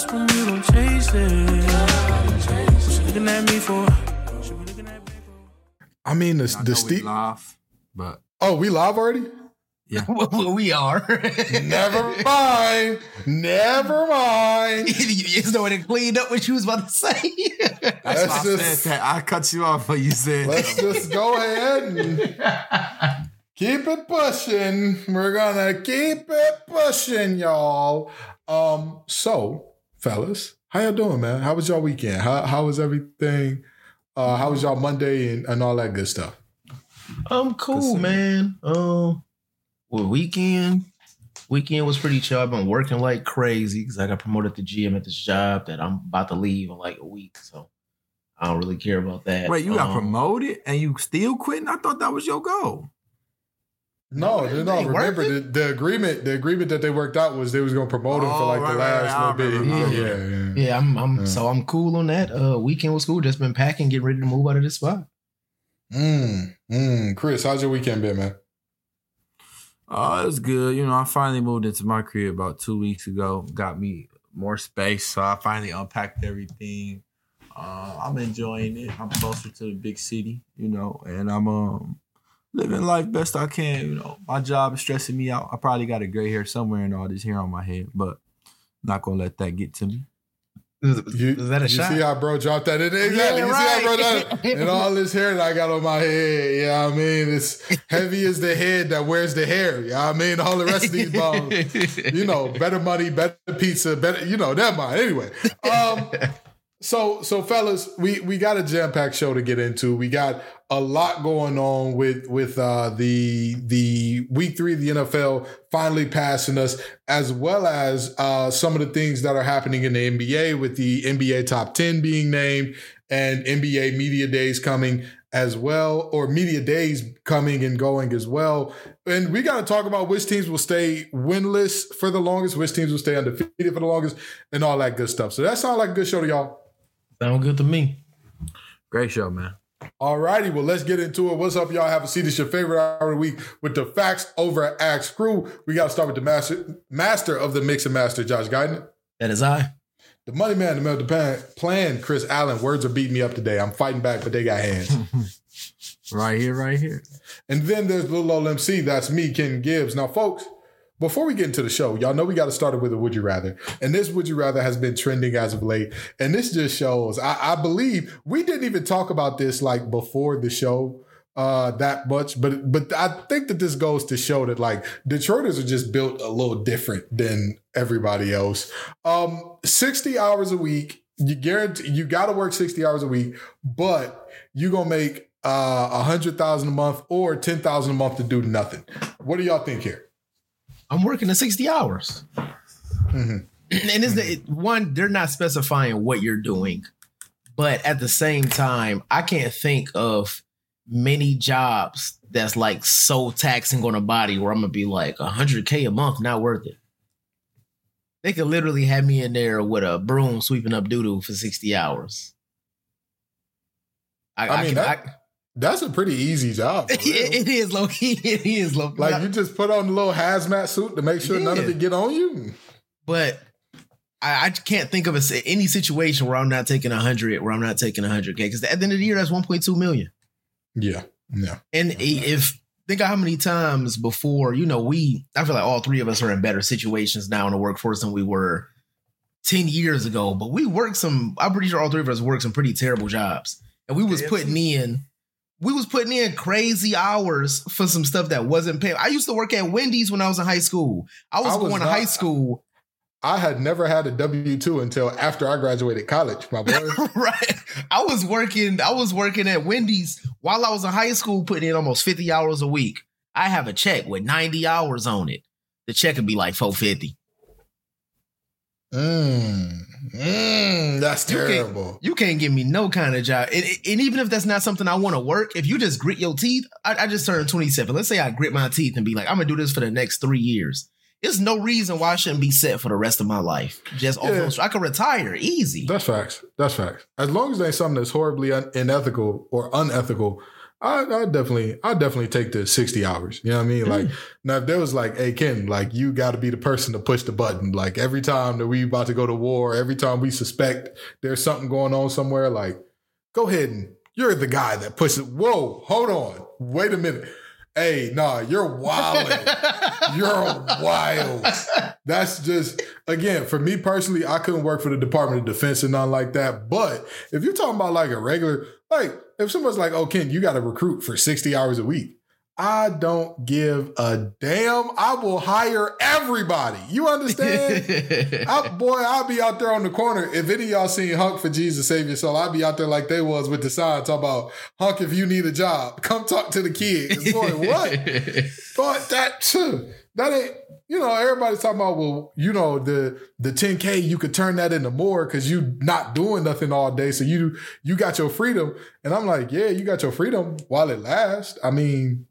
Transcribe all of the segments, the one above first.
lost when you don't chase it. What looking at me for? What you looking at me for? I mean, the, I the know Steve. but Oh, we live already? Well, we are. Never mind. Never mind. you know what it cleaned up what you was about to say. that's Let's why I just- said that. I cut you off, but you said Let's just go ahead and keep it pushing. We're gonna keep it pushing, y'all. Um, so, fellas, how y'all doing, man? How was y'all weekend? How how was everything? Uh, how was y'all Monday and, and all that good stuff? I'm cool, Listen. man. Um, well, weekend weekend was pretty chill. I've been working like crazy because I got promoted to GM at this job that I'm about to leave in like a week. So I don't really care about that. Wait, you got Um, promoted and you still quitting? I thought that was your goal. No, it no. ain't Remember the, the agreement. The agreement that they worked out was they was gonna promote him for Oh, like right, the last right. I little bit. Yeah, Yeah. yeah, yeah. Yeah, I'm I'm Yeah. so I'm cool on that. Uh weekend was cool. Just been packing, getting ready to move out of this spot. Mm, mm. Chris, how's your weekend been, man? Oh, it was good. You know, I finally moved into my crib about two weeks ago. Got me more space, so I finally unpacked everything. Uh, I'm enjoying it. I'm closer to the big city, you know, and I'm um living life best I can. You know, my job is stressing me out. I probably got a gray hair somewhere and all this hair on my head, but not gonna let that get to me. Is, You, is that a you shot? see how bro dropped that in? Exactly. Yeah, you see how bro right. dropped and all this hair that I got on my head. Yeah, I mean, it's heavy as the head that wears the hair. Yeah, I mean, all the rest of these bones. You know, better money, better pizza, better. You know, never mind. Anyway, um, so so fellas, we we got a jam packed show to get into. We got a lot going on with with uh, the the week three of the NFL finally passing us, as well as uh, some of the things that are happening in the NBA with the NBA top ten being named and NBA media days coming as well, or media days coming and going as well. And we got to talk about which teams will stay winless for the longest, which teams will stay undefeated for the longest, and all that good stuff. So that sounds like a good show to y'all. Sound good to me. Great show, man. All righty, well, let's get into it. What's up, y'all? Have a seat. It's your favorite hour of the week with the facts over at Axe Crew. We got to start with the master, master of the mix and master, Josh Guyton. That is I. The money man, the middle of the plan, Chris Allen. Words are beating me up today. I'm fighting back, but they got hands. Right here, right here. And then there's little old MC. That's me, Ken Gibbs. Now, folks, before we get into the show, y'all know we got to start it with a Would You Rather. And this Would You Rather has been trending as of late. And this just shows, I, I believe we didn't even talk about this like before the show uh that much but but i think that this goes to show that like detroiters are just built a little different than everybody else um 60 hours a week you guarantee you got to work 60 hours a week but you gonna make uh a hundred thousand a month or ten thousand a month to do nothing what do y'all think here I'm working the 60 hours. Mhm. And is the one, they're not specifying what you're doing. But at the same time, I can't think of many jobs that's like so taxing on a body where I'm gonna be like 100K a month, not worth it. They could literally have me in there with a broom sweeping up doo doo for 60 hours. I, I I mean, can, that- that's a pretty easy job for it, it is low key. It is low key. like you just put on the little hazmat suit to make sure none of it get on you but I, I can't think of a, s- any situation where I'm not taking a hundred, where I'm not taking a hundred k. Because at the end of the year, that's 1.2 million. yeah yeah And i- if think of how many times before, you know, we I feel like all three of us are in better situations now in the workforce than we were 10 years ago. But we worked some. I'm pretty sure all three of us worked some pretty terrible jobs, and we was KFC. putting in. We was putting in crazy hours for some stuff that wasn't paid. I used to work at Wendy's when I was in high school. I was, I was going to high school I had never had a W two until after I graduated college, my boy. right. I was working. I was working at Wendy's while I was in high school, putting in almost fifty hours a week. I have a check with ninety hours on it. The check would be like four fifty. Mm, mm, that's You can't- terrible. You can't give me no kind of job, and, and even if that's not something I want to work, if you just grit your teeth, I, I just turned twenty seven. Let's say I grit my teeth and be like, I'm gonna do this for the next three years. There's no reason why I shouldn't be set for the rest of my life. Just off Yeah. those- I could retire easy. That's facts. That's facts. As long as they ain't something that's horribly unethical or unethical, I I definitely I definitely take the sixty hours. You know what I mean? Like mm. now, if there was like, hey Ken, like you got to be the person to push the button. Like every time that we about to go to war, every time we suspect there's something going on somewhere, like go ahead and you're the guy that pushes. Whoa, hold on, wait a minute. Hey, nah, you're wild. you're wild. That's just again for me personally. I couldn't work for the Department of Defense and nothing like that. But if you're talking about like a regular, like if someone's like, "Oh, Ken, you got to recruit for sixty hours a week," I don't give a damn. I will hire everybody. You understand? I, boy, I'll be out there on the corner. If any of y'all seen Honk for Jesus Save Your Soul, I'll be out there like they was with the sign talking about Honk, if you need a job, come talk to the kids. Boy, what? But that too. That ain't you know, everybody's talking about, well, you know, the the 10K, you could turn that into more because you not doing nothing all day. So you you got your freedom. And I'm like, yeah, you got your freedom while it lasts. I mean,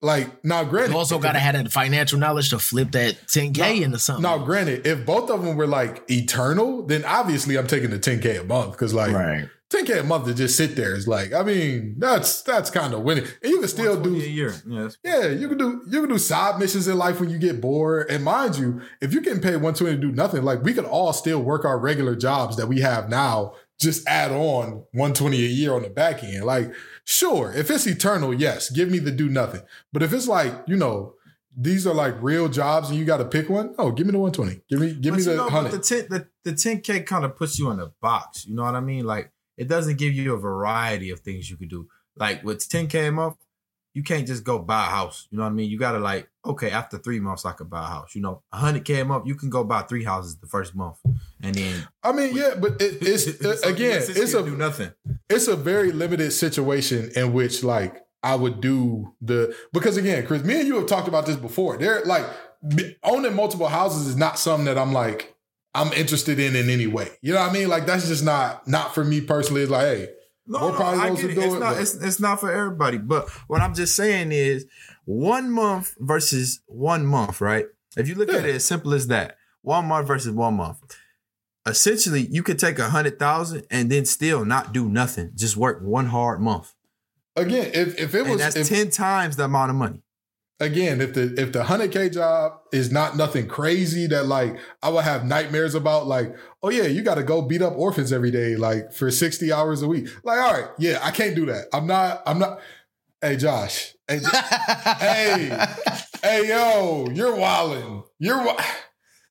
like now granted. You also gotta have that financial knowledge to flip that 10K Now- into something. Now, granted, if both of them were like eternal, then obviously I'm taking the 10K a month because like right. 10K a month to just sit there is like, I mean, that's that's kind of winning. And you can still do a year. Yeah, Yeah, you can do you can do side missions in life when you get bored. And mind you, if you're getting paid 120 to do nothing, like we could all still work our regular jobs that we have now, just add on 120 a year on the back end. Like, sure, if it's eternal, yes, give me the do nothing. But if it's like, you know, these are like real jobs and you got to pick one, oh, give me the 120. Give me give But me you the know, but 100. the ten the, the 10K kind of puts you in a box. You know what I mean? Like it doesn't give you a variety of things you could do. Like with 10K a month, you can't just go buy a house. You know what I mean? You gotta like, okay, after three months I could buy a house. You know, 100K a month, you can go buy three houses the first month. And then I mean, yeah, but it, it's uh, again, it's a do nothing. it's a very limited situation in which like I would do the because again, Chris, me and you have talked about this before. They're like owning multiple houses is not something that I'm like I'm interested in in any way. You know what I mean? Like that's just not not for me personally. It's like, hey, No, More no, probably I get it. It's it, not. It's, it's not for everybody. But what I'm just saying is, one month versus one month, right? If you look at it as simple as that, one month versus one month. Essentially, you could take a hundred thousand and then still not do nothing. Just work one hard month, again, if if it and was that's if, ten times the amount of money. Again, if the if the hundred K job is not nothing crazy that like I would have nightmares about, like, oh yeah, you gotta go beat up orphans every day, like for 60 hours a week. Like, all right, yeah, I can't do that. I'm not, I'm not hey Josh. Hey, hey, hey, yo, you're wilding. You're wi-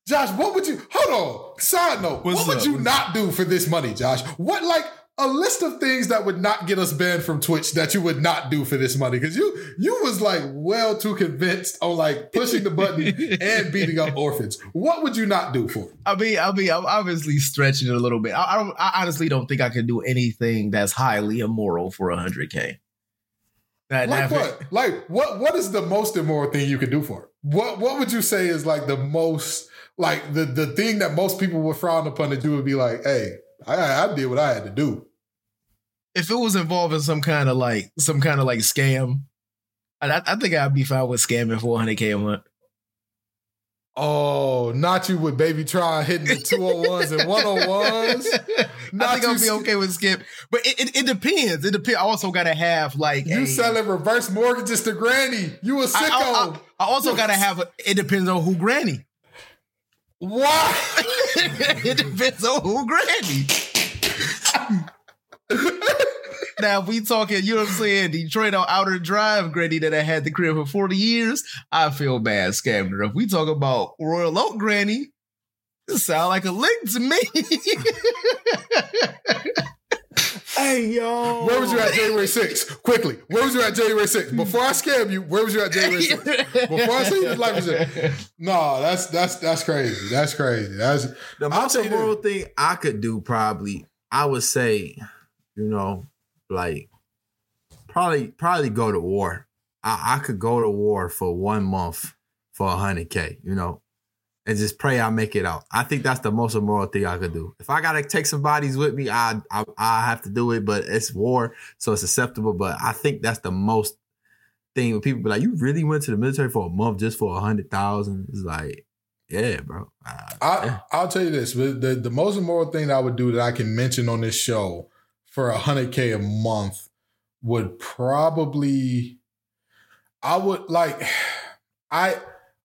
Josh, what would you hold on? Side note, What's what would up? you not do for this money, Josh? What like a list of things that would not get us banned from Twitch that you would not do for this money? Because you you was like well too convinced on like pushing the button and beating up orphans. What would you not do for it? I mean, I mean, I'm obviously stretching it a little bit. I, I don't. I honestly don't think I could do anything that's highly immoral for 100k. That, Like that- what? Like what? What is the most immoral thing you could do for it? What What would you say is like the most like the the thing that most people would frown upon to do would be like, hey, I, I did what I had to do. If it was involving some kind of like some kind of like scam, I, I think I'd be fine with scamming for 100k a month. Oh, not you with baby try hitting the 201s and 101s. I Not think I'll be okay with skip, but it, it, it depends. It depends. I also gotta have like You a- selling reverse mortgages to granny. You a I, sicko. I- I- I also gotta have. A, it depends on who granny. Why? it depends on who granny. now, if we talking, you know what I'm saying, Detroit on Outer Drive granny that I had the crib for 40 years, I feel bad scamming her. If we talk about Royal Oak granny, this sound like a lick to me. Hey yo, Where was you at January 6th? Quickly. Where was you at January 6th? Before I scam you, where was you at January 6th? Before I see you, life is No, that's that's that's crazy. That's crazy. That's The most tell immoral thing I could do probably, I would say, you know, like probably probably go to war. I, I could go to war for one month for a hundred K, you know, and just pray I make it out. I think that's the most immoral thing I could do. If I gotta take some bodies with me, I I, I have to do it, but it's war, so it's acceptable. But I think that's the most thing when people be like, "You really went to the military for a month just for a hundred thousand? It's like, yeah, bro. Uh, I I'll tell you this. The the most immoral thing that I would do that I can mention on this show for a hundred K a month would probably I would like I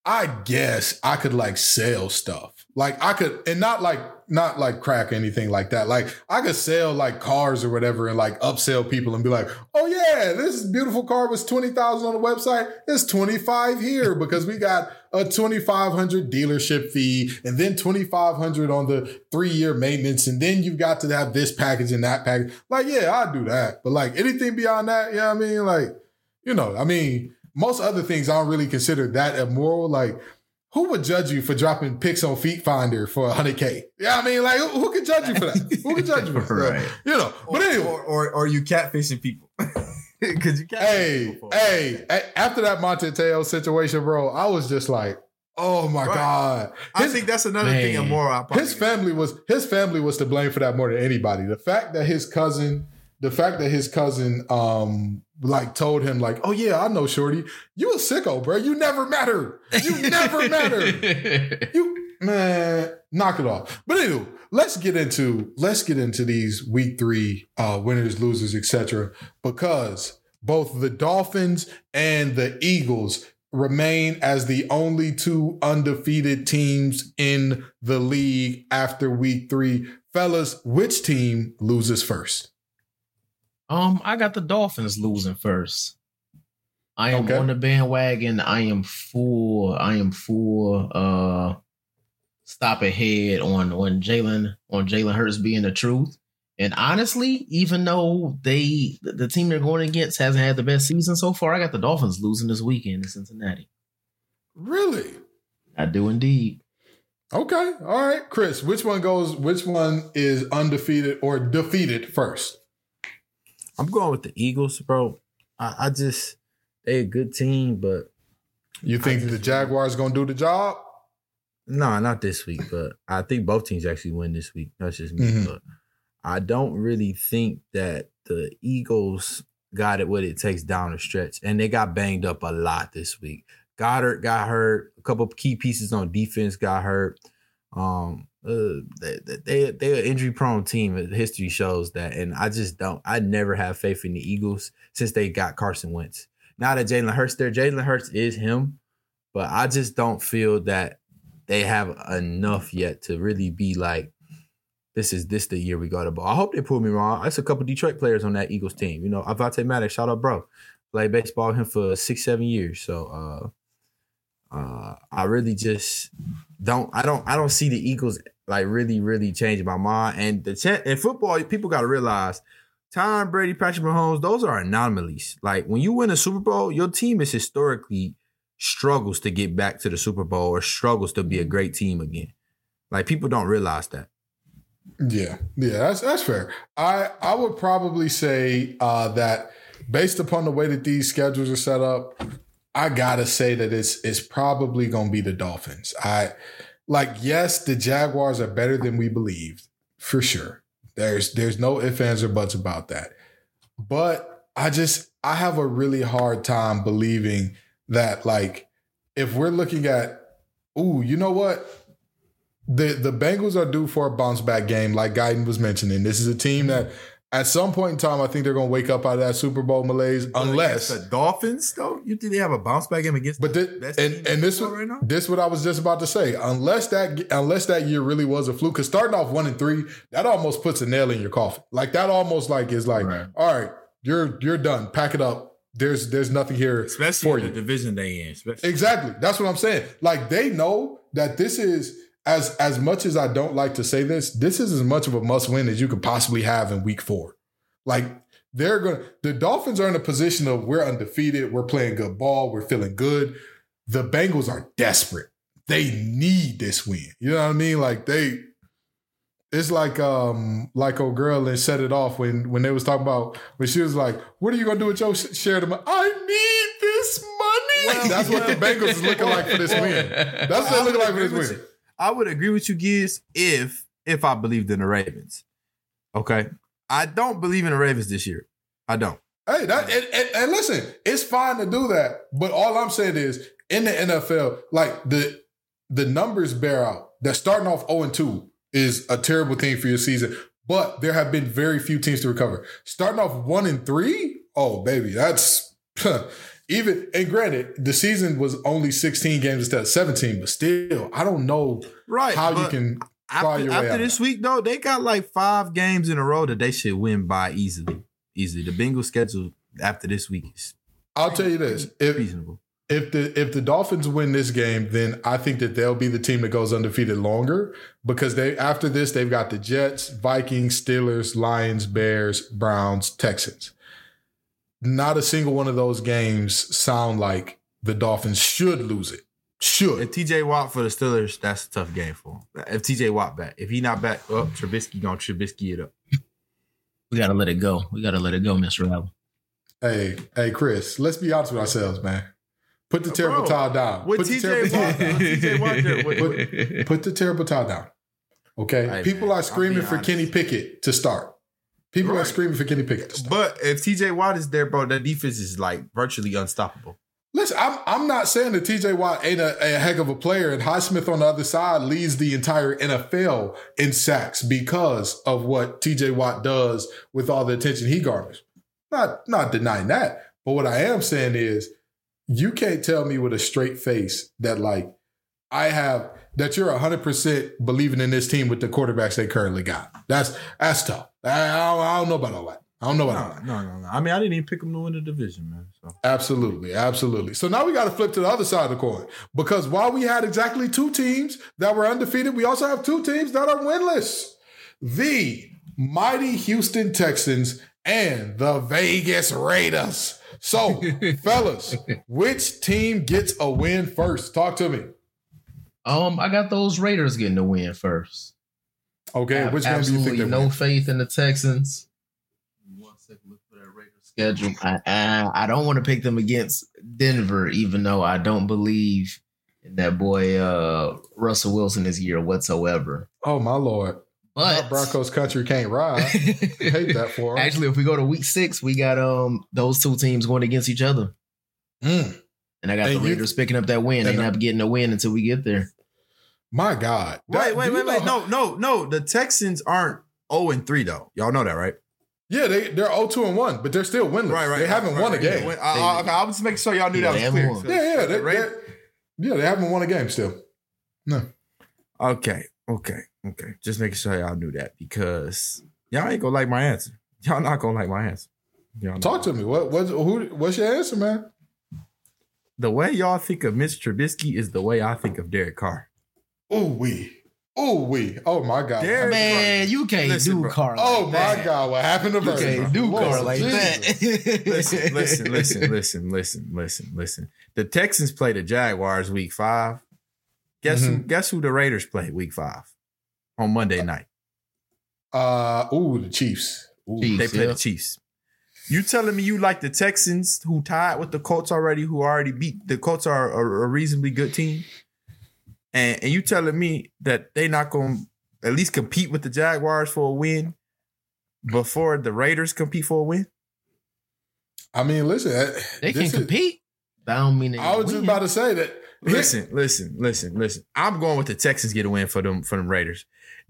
I guess I could like sell stuff. Like I could and not like not like crack or anything like that. Like I could sell like cars or whatever and like upsell people and be like, "Oh yeah, this beautiful car was 20,000 on the website. It's 25 here because we got a 2500 dealership fee and then 2500 on the 3-year maintenance and then you've got to have this package and that package." Like, yeah, I'd do that. But like anything beyond that, you know what I mean? Like, you know, I mean, most other things I don't really consider that immoral. Like, who would judge you for dropping pics on Feet Finder for 100K? Yeah, I mean, like, who, who could judge you for that? Who could judge you for that? Right. You know, Or, but anyway. or, or, or you catfishing people. Because you catfishing Hey, people. hey, a- after that Manti Te'o situation, bro, I was just like, oh my Right. God. I think that's another thing Man. immoral. I his family was his family was to blame for that more than anybody. The fact that his cousin, the fact that his cousin um like told him, like, oh yeah, I know Shorty. You a sicko, bro. You never matter. You never matter. You man, knock it off. But anyway, let's get into let's get into these week three uh winners, losers, etc. Because both the Dolphins and the Eagles remain as the only two undefeated teams in the league after week three. Fellas, which team loses first? Um, I got the Dolphins losing first. I am Okay. on the bandwagon. I am full. I am full. Uh, stop ahead on on Jalen on Jalen Hurts being the truth. And honestly, even though they the the team they're going against hasn't had the best season so far, I got the Dolphins losing this weekend in Cincinnati. Really? I do indeed. Okay. All right. Chris, which one goes which one is undefeated or defeated first? I'm going with the Eagles, bro. I, I just they a good team, but You think just- the Jaguars gonna do the job? no, not this week. But I think both teams actually win this week. That's just me. Mhm. But I don't really think that the Eagles got it what it takes down the stretch, and they got banged up a lot this week. Goddard got hurt. A couple of key pieces on defense got hurt. Um, uh, they they they're an injury prone team. History shows that, and I just don't. I never have faith in the Eagles since they got Carson Wentz. Now that Jalen Hurts there, Jalen Hurts is him, but I just don't feel that they have enough yet to really be like, this is this the year we got the ball. I hope they prove me wrong. There's a couple Detroit players on that Eagles team. You know, Avonte Maddox, shout out, bro. Played baseball him for six, seven years. So uh uh I really just don't I don't I don't see the Eagles like really, really changing my mind. And the ch- in football, people gotta realize Tom Brady, Patrick Mahomes, those are anomalies. Like when you win a Super Bowl, your team is historically struggles to get back to the Super Bowl or struggles to be a great team again. Like people don't realize that. Yeah, yeah, that's that's fair. I I would probably say uh, that based upon the way that these schedules are set up, I gotta say that it's it's probably gonna be the Dolphins. I like yes, the Jaguars are better than we believed for sure. There's there's no ifs ands or buts about that. But I just I have a really hard time believing that like if we're looking at ooh, you know what? the the Bengals are due for a bounce back game, like Guyton was mentioning. This is a team that at some point in time, I think they're going to wake up out of that Super Bowl malaise, oh, unless. the Dolphins, though, you think they have a bounce back game against? But the thi- best and and this was right now? this what I was just about to say. Unless that unless that year really was a fluke, because starting off one and three, that almost puts a nail in your coffin. Like that almost like is like, Right. all right, you're you're done. Pack it up. There's there's nothing here especially for in the division they in. Especially. Exactly. That's what I'm saying. Like they know that this is as as much as I don't like to say this, this is as much of a must win as you could possibly have in week 4. Like they're going the Dolphins are in a position of we're undefeated, we're playing good ball, we're feeling good. The Bengals are desperate. They need this win. You know what I mean? Like they it's like um like old girl and set it off when when they was talking about when she was like, "What are you gonna do with your sh- share of the money?" I need this money. That's what the Bengals is looking like for this win. That's what they're looking like for this win. I would agree with you, Giz, if if I believed in the Ravens. Okay, I don't believe in the Ravens this year. I don't. Hey, that and, and, and listen, it's fine to do that, but all I'm saying is in the NFL, like the the numbers bear out that starting off 0 and 2 is a terrible thing for your season. But there have been very few teams to recover. Starting off one and 3, oh baby, that's even. And granted, the season was only 16 games instead of 17, but still, I don't know Right. how you can after, your way out. this week though, they got like five games in a row that they should win by easily. Easily. The Bengals schedule after this week is I'll tell you this: if reasonable. if the if the Dolphins win this game, then I think that they'll be the team that goes undefeated longer because they after this they've got the Jets, Vikings, Steelers, Lions, Bears, Browns, Texans. Not a single one of those games sound like the Dolphins should lose it. Should. If TJ Watt for the Steelers, that's a tough game for him. If TJ Watt back, if he not back, up, Trubisky gonna Trubisky it up. We gotta let it go. We gotta let it go, Mr. Allen. Hey, hey, Chris, let's be honest with ourselves, man. Put the Bro, terrible towel down. With Put the TJ terrible Watt, down. with TJ Watt there, with- with- Put the terrible towel down. Okay. Hey, People man, are screaming for honest. Kenny Pickett to start. People are screaming for Kenny Pickett. But if TJ Watt is there, bro, that defense is like virtually unstoppable. Listen, I'm I'm not saying that TJ Watt ain't a, a heck of a player, and Highsmith on the other side leads the entire NFL in sacks because of what TJ Watt does with all the attention he garners. Not not denying that, but what I am saying is, you can't tell me with a straight face that like I have that you're hundred percent believing in this team with the quarterbacks they currently got. That's that's tough. I, I, don't, I don't know about all that. I don't know about all that. No, no, no, no. I mean, I didn't even pick them to win the division, man. So Absolutely, absolutely. So now we got to flip to the other side of the coin because while we had exactly two teams that were undefeated, we also have two teams that are winless. The mighty Houston Texans and the Vegas Raiders. So, fellas, which team gets a win first? Talk to me. Um, I got those Raiders getting the win first. Okay, I which game do you think they no win? faith in the Texans. One second, look for that Raiders schedule. I, I I don't want to pick them against Denver, even though I don't believe in that boy uh Russell Wilson this year whatsoever. Oh my lord, But Not Broncos country can't ride. Hate that for 'em. Actually, if we go to week six, we got um those two teams going against each other. Mm, And I got And the you- Raiders picking up that win. They and- not getting a win until we get there. My God. wait, That- wait, do wait, wait. know- No, no, no. The Texans aren't 0 and 3 though. Y'all know that, right? Yeah, they they're 0-2 and one, but they're still winless. Right, right. They haven't won a game. I, I, okay, I was just making sure y'all knew Yeah, that was clear. won. Yeah, yeah, they, Right? yeah, they haven't won a game still. No, Okay, okay, okay. Just making sure y'all knew that because y'all ain't gonna like my answer. Y'all not gonna like my answer. Y'all not. talk to me. What what's who? What's your answer, man? The way y'all think of Mitch Trubisky is the way I think of Derek Carr. Oh we, oh we, oh my God. Derek- Man, you can't Listen, do bro. Carl. oh like my. God, what happened to You Vernon? can't do Lord Carl like Jesus. that. Listen, listen, listen, listen, listen, listen, listen. The Texans play the Jaguars week five. Guess who? Guess who the Raiders play week five on Monday night? Uh, ooh, the Chiefs. Ooh. Chiefs. They play yeah. the Chiefs. You telling me you like the Texans who tied with the Colts already, who already beat the Colts are a, a reasonably good team, and and you telling me that they not going to at least compete with the Jaguars for a win before the Raiders compete for a win? I mean, listen, They can is- compete. That don't mean they I was just about to say that. Listen, listen, listen, listen. I'm going with the Texans get a win for them for them Raiders.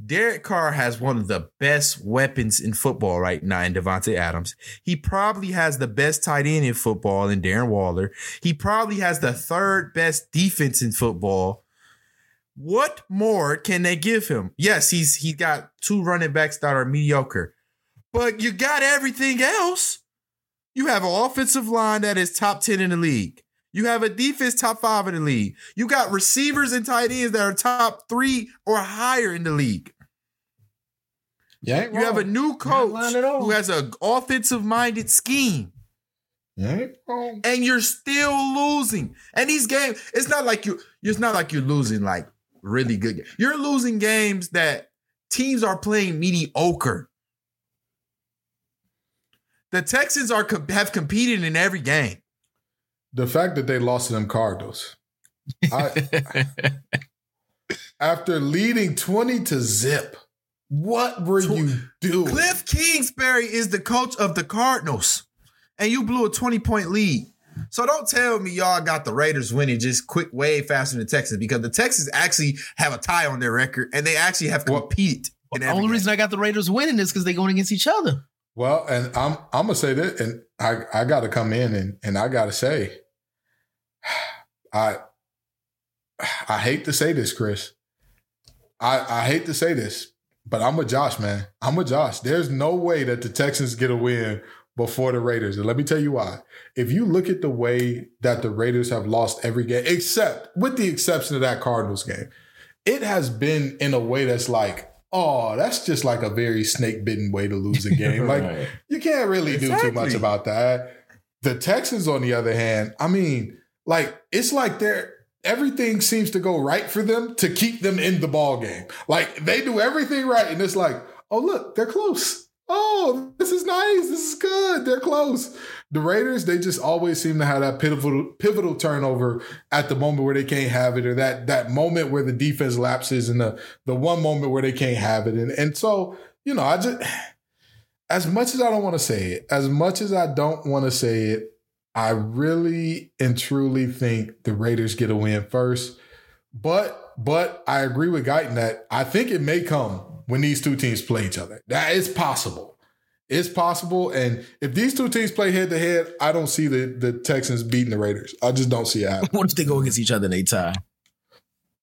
Derek Carr has one of the best weapons in football right now in Davante Adams. He probably has the best tight end in football in Darren Waller. He probably has the third best defense in football. What more can they give him? Yes, he's he got two running backs that are mediocre. But you got everything else. You have an offensive line that is top 10 in the league. You have a defense top five in the league. You got receivers and tight ends that are top three or higher in the league. You ain't You have a new coach lying at all. who has an offensive minded scheme, and you're still losing. And these games, it's not like you. It's not like you're losing like really good. You're losing games that teams are playing mediocre. The Texans are have competed in every game. The fact that they lost to them Cardinals. I, after leading 20 to zip, what were you doing? Cliff Kingsbury is the coach of the Cardinals, and you blew a 20 point lead. So don't tell me y'all got the Raiders winning just quick, way faster than the Texans because the Texans actually have a tie on their record and they actually have Well, competed. in The only game. reason I got the Raiders winning is because they're going against each other. Well, and I'm I'm gonna say that, and I I got to come in and and I got to say, I I hate to say this, Chris. I I hate to say this, but I'm with Josh, man. I'm with Josh. There's no way that the Texans get a win before the Raiders. And let me tell you why. If you look at the way that the Raiders have lost every game, except with the exception of that Cardinals game, it has been in a way that's like, oh, that's just like a very snake bitten way to lose a game. Like Right. you can't really do too much about that. The Texans, on the other hand, I mean, like it's like they're everything seems to go right for them to keep them in the ball game. Like they do everything right, and it's like, oh look, they're close. Oh, this is nice. This is good. They're close. The Raiders, they just always seem to have that pivotal pivotal turnover at the moment where they can't have it, or that that moment where the defense lapses, and the the one moment where they can't have it. And and so, you know, I just as much as I don't want to say it, as much as I don't want to say it, I really and truly think the Raiders get a win first. But but I agree with Guyton that I think it may come when these two teams play each other. That is possible. It's possible. And if these two teams play head to head, I don't see the, the Texans beating the Raiders. I just don't see it happen. What if they go against each other and they tie?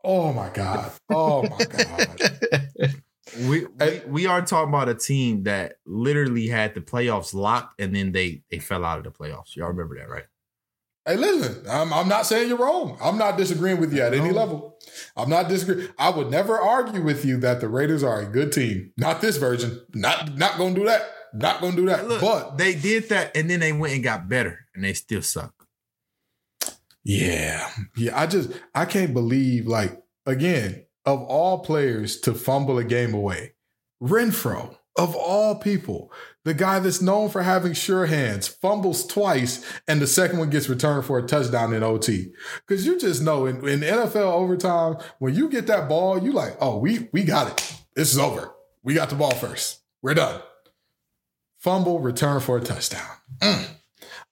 Oh my God. Oh my God. We, we we are talking about a team that literally had the playoffs locked and then they they fell out of the playoffs. Y'all remember that, right? Hey, listen, I'm, I'm not saying you're wrong. I'm not disagreeing with you at any level. I'm not disagreeing. I would never argue with you that the Raiders are a good team. Not this version. Not not gonna do that. Not gonna do that. Look, but they did that and then they went and got better and they still suck. yeah, yeah. I just I can't believe like again of all players to fumble a game away, Renfrow of all people, the guy that's known for having sure hands, fumbles twice, and the second one gets returned for a touchdown in OT. Because you just know in, in NFL overtime, when you get that ball, you like, oh, we we got it. This is over. We got the ball first. We're done. Fumble, return for a touchdown. Mm.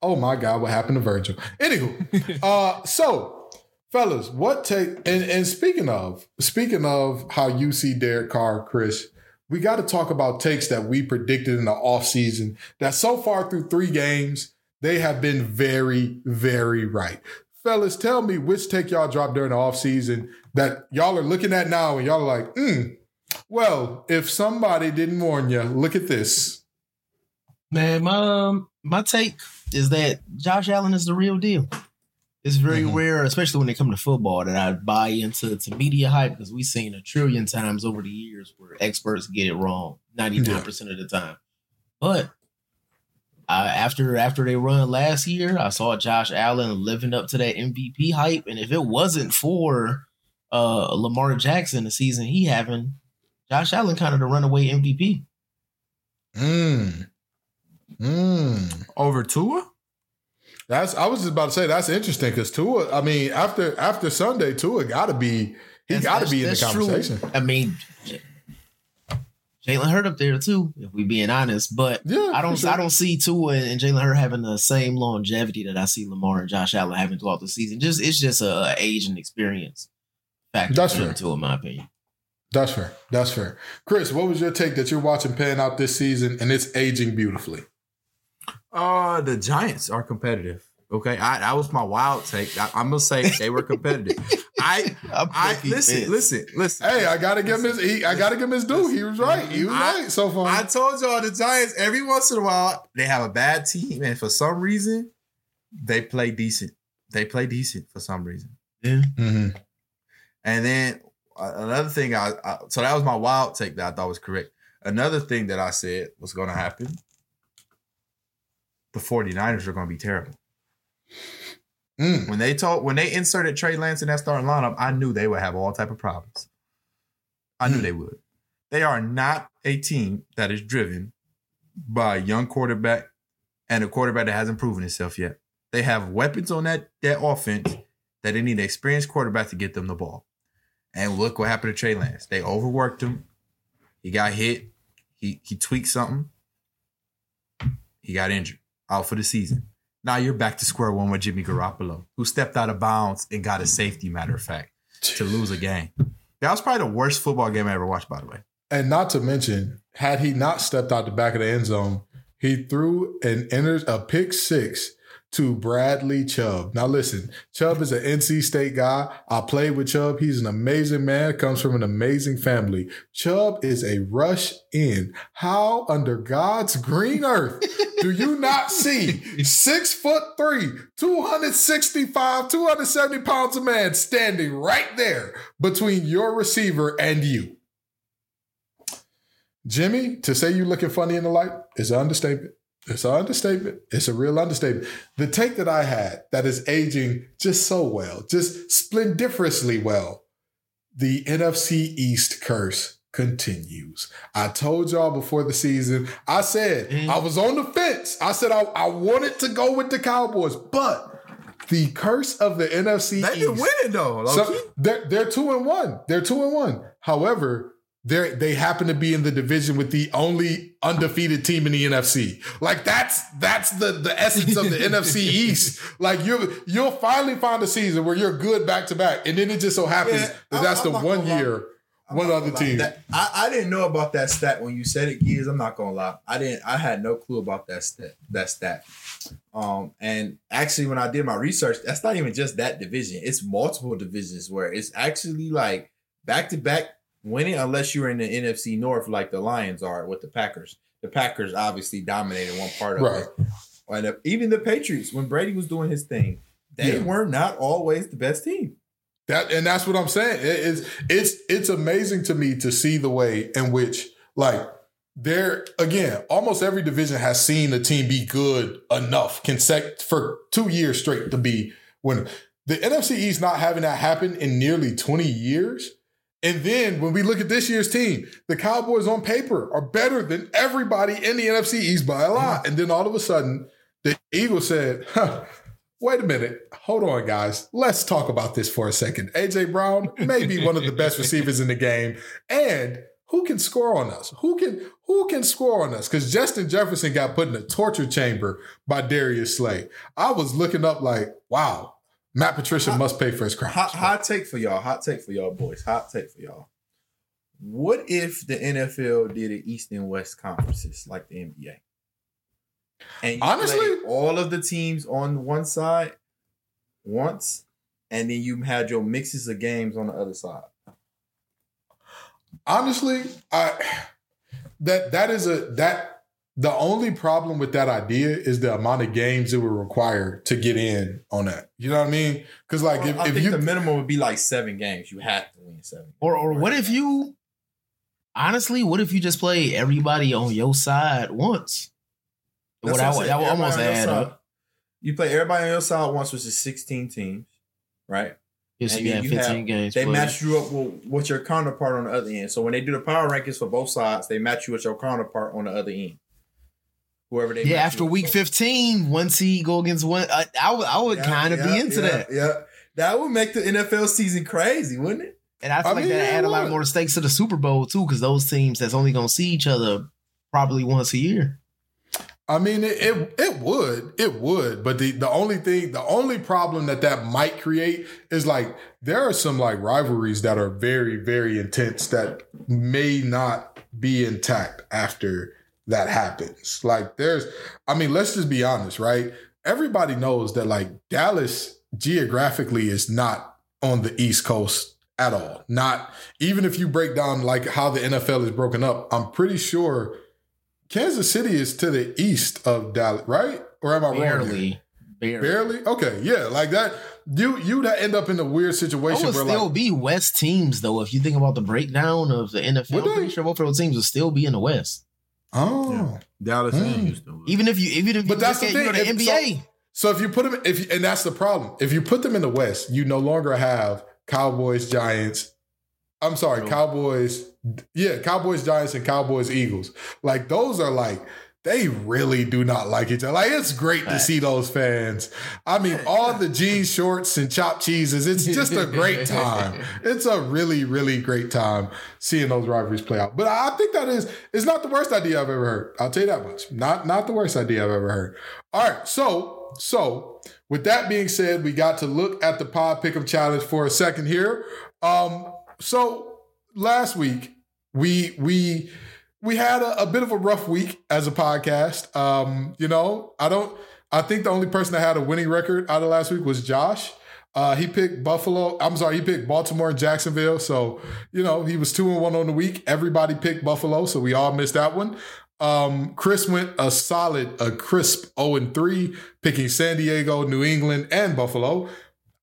Oh my God, what happened to Virgil? Anywho, uh, so fellas, what take and, and speaking of speaking of how you see Derek Carr, Chris, we got to talk about takes that we predicted in the offseason that so far through three games, they have been very, very right. Fellas, tell me which take y'all dropped during the offseason that y'all are looking at now and y'all are like, hmm, well, if somebody didn't warn you, look at this. Man, my um, my take is that Josh Allen is the real deal. It's very Mhm. rare, especially when they come to football, that I buy into to media hype because we've seen a trillion times over the years where experts get it wrong 99% of the time. But uh, after after they run last year, I saw Josh Allen living up to that MVP hype. And if it wasn't for uh, Lamar Jackson, the season he having, Josh Allen kind of the runaway MVP. Mm. Mm. Over Tua? That's I was just about to say that's interesting because Tua, I mean, after after Sunday, Tua gotta be he gotta be in the that's true. conversation. I mean, Jalen Hurt up there too, if we being honest. But Yeah, I don't, sure. I don't see Tua and Jalen Hurt having the same longevity that I see Lamar and Josh Allen having throughout the season. Just it's just a, a age and experience factor That's fair. into, in my opinion. That's fair. That's fair. Chris, what was your take that you're watching pan out this season and it's aging beautifully? Uh, the Giants are competitive. Okay, I that was my wild take. I, I'm gonna say they were competitive. I, I listen, listen, listen. Hey, I gotta give him his he, I gotta give him his due. He was right. He was I- right so far. I told y'all the Giants every once in a while they have a bad team, and for some reason they play decent. They play decent for some reason. Mhm. And then uh, another thing, I, I so that was my wild take that I thought was correct. Another thing that I said was going to happen. The 49ers are going to be terrible. Mm. When they told when they inserted Trey Lance in that starting lineup, I knew they would have all type of problems. I knew Hmm. they would. They are not a team that is driven by a young quarterback and a quarterback that hasn't proven himself yet. They have weapons on that that offense that they need an experienced quarterback to get them the ball. And look what happened to Trey Lance. They overworked him. He got hit. He he tweaked something. He got injured. Out for the season. Now you're back to square one with Jimmy Garoppolo, who stepped out of bounds and got a safety, matter of fact, to lose a game. That was probably the worst football game I ever watched, by the way. And not to mention, had he not stepped out the back of the end zone, He threw an enters a pick six to Bradley Chubb. Now listen, Chubb is an NC State guy. I played with Chubb. He's an amazing man, comes from an amazing family. Chubb is a rush in. How under God's green earth do you not see six foot three, 265, 270 pounds of man standing right there between your receiver and you? Jimmy, to say you're looking funny in the light is an understatement. It's an understatement. It's a real understatement. The take that I had that is aging just so well, just splendiferously well. The NFC East curse continues. I told y'all before the season, I said Mm. I was on the fence. I said I, I wanted to go with the Cowboys, but the curse of the NFC They've East. been winning though. So they're they're two and one. They're two and one. However, they they happen to be in the division with the only undefeated team in the NFC. Like that's that's the the essence of the NFC East. Like you you'll finally find a season where you're good back to back, and then it just so happens Yeah, that I'm- that's I'm the one year I'm one other team. That- I, I didn't know about that stat when you said it, Gears. I'm not gonna lie. I didn't. I had no clue about that stat. That stat. Um, and actually, when I did my research, that's not even just that division. It's multiple divisions where it's actually like back to back winning, unless you're in the NFC North, like the Lions are with the Packers. The Packers obviously dominated one part of Right. it. And uh, even the Patriots, when Brady was doing his thing, they Yeah. were not always the best team. That and that's what I'm saying. It is it's it's amazing to me to see the way in which like there again, almost every division has seen a team be good enough consec- for two years straight to be when The NFC East not having that happen in nearly 20 years. And then when we look at this year's team, the Cowboys on paper are better than everybody in the NFC East by a lot. And then all of a sudden, the Eagles said, huh, wait a minute. Hold on, guys. Let's talk about this for a second. AJ Brown may be one of the best receivers in the game. And who can score on us? Who can who can score on us? Because Justin Jefferson got put in a torture chamber by Darius Slay. I was looking up like, wow, Matt Patricia must pay for his crimes. Hot, hot take for y'all. Hot take for y'all, boys. Hot take for y'all. What if the NFL did an East and West conferences like the NBA? And you Honestly- all of the teams on one side once, and then you had your mixes of games on the other side. honestly i that that is a that the only problem with that idea is the amount of games it would require to get in on that you know what i mean because like if, I if think you the minimum would be like seven games. You have to win seven. Or or what if you honestly, what if you just play everybody on your side once? That's What what I I'm would saying. that would almost add your up. You play everybody on your side once, which is sixteen teams, right? Yes, And you then have 15 have- games. They played. match you up with, with your counterpart on the other end. So when they do the power rankings for both sides, they match you with your counterpart on the other end. Whoever they Yeah, after week 15, one seed go against one. I, I would, I would Yeah, kind of yeah, be into yeah, that. Yeah, that would make the NFL season crazy, wouldn't it? And I feel I like mean, that add a lot more stakes to the Super Bowl too, because those teams that's only gonna see each other probably once a year. i mean it, it it would it would but the the only thing the only problem that that might create is like there are some like rivalries that are very very intense that may not be intact after that happens like there's i mean let's just be honest right everybody knows that like dallas geographically is not on the east coast at all not even if you break down like how the nfl is broken up i'm pretty sure kansas city is to the east of dallas right or am i wrong here? Barely, barely. barely okay yeah like that you you'd end up in a weird situation would where still like be West teams though. If you think about the breakdown of the NFL, I'm pretty sure both of those teams would still be in the West. Oh Dallas Hmm. and Houston. Even if you, even if But you that's look the at you thing, the if- NBA, So if you put them, if you, and that's the problem, if you put them in the West, you no longer have Cowboys, Giants. I'm sorry, No. Cowboys. Yeah, Cowboys, Giants, and Cowboys, Eagles. Like those are like they really do not like each other. Like it's great to see those fans. I mean, all the jeans shorts and chopped cheeses. It's just a great time. It's a really, really great time seeing those rivalries play out. But I think that is it's not the worst idea I've ever heard. I'll tell you that much. Not not the worst idea I've ever heard. All right, so so with that being said, we got to look at the pod pick'em challenge for a second here. Um, so last week we we we had a, a bit of a rough week as a podcast. Um, you know, I don't. I think the only person that had a winning record out of last week was Josh. Uh, he picked Buffalo. I'm sorry, he picked Baltimore and Jacksonville. So, you know, he was two and one on the week. Everybody picked Buffalo, so we all missed that one. Um, Chris went a solid, a crisp 0 and 3, picking San Diego, New England, and Buffalo.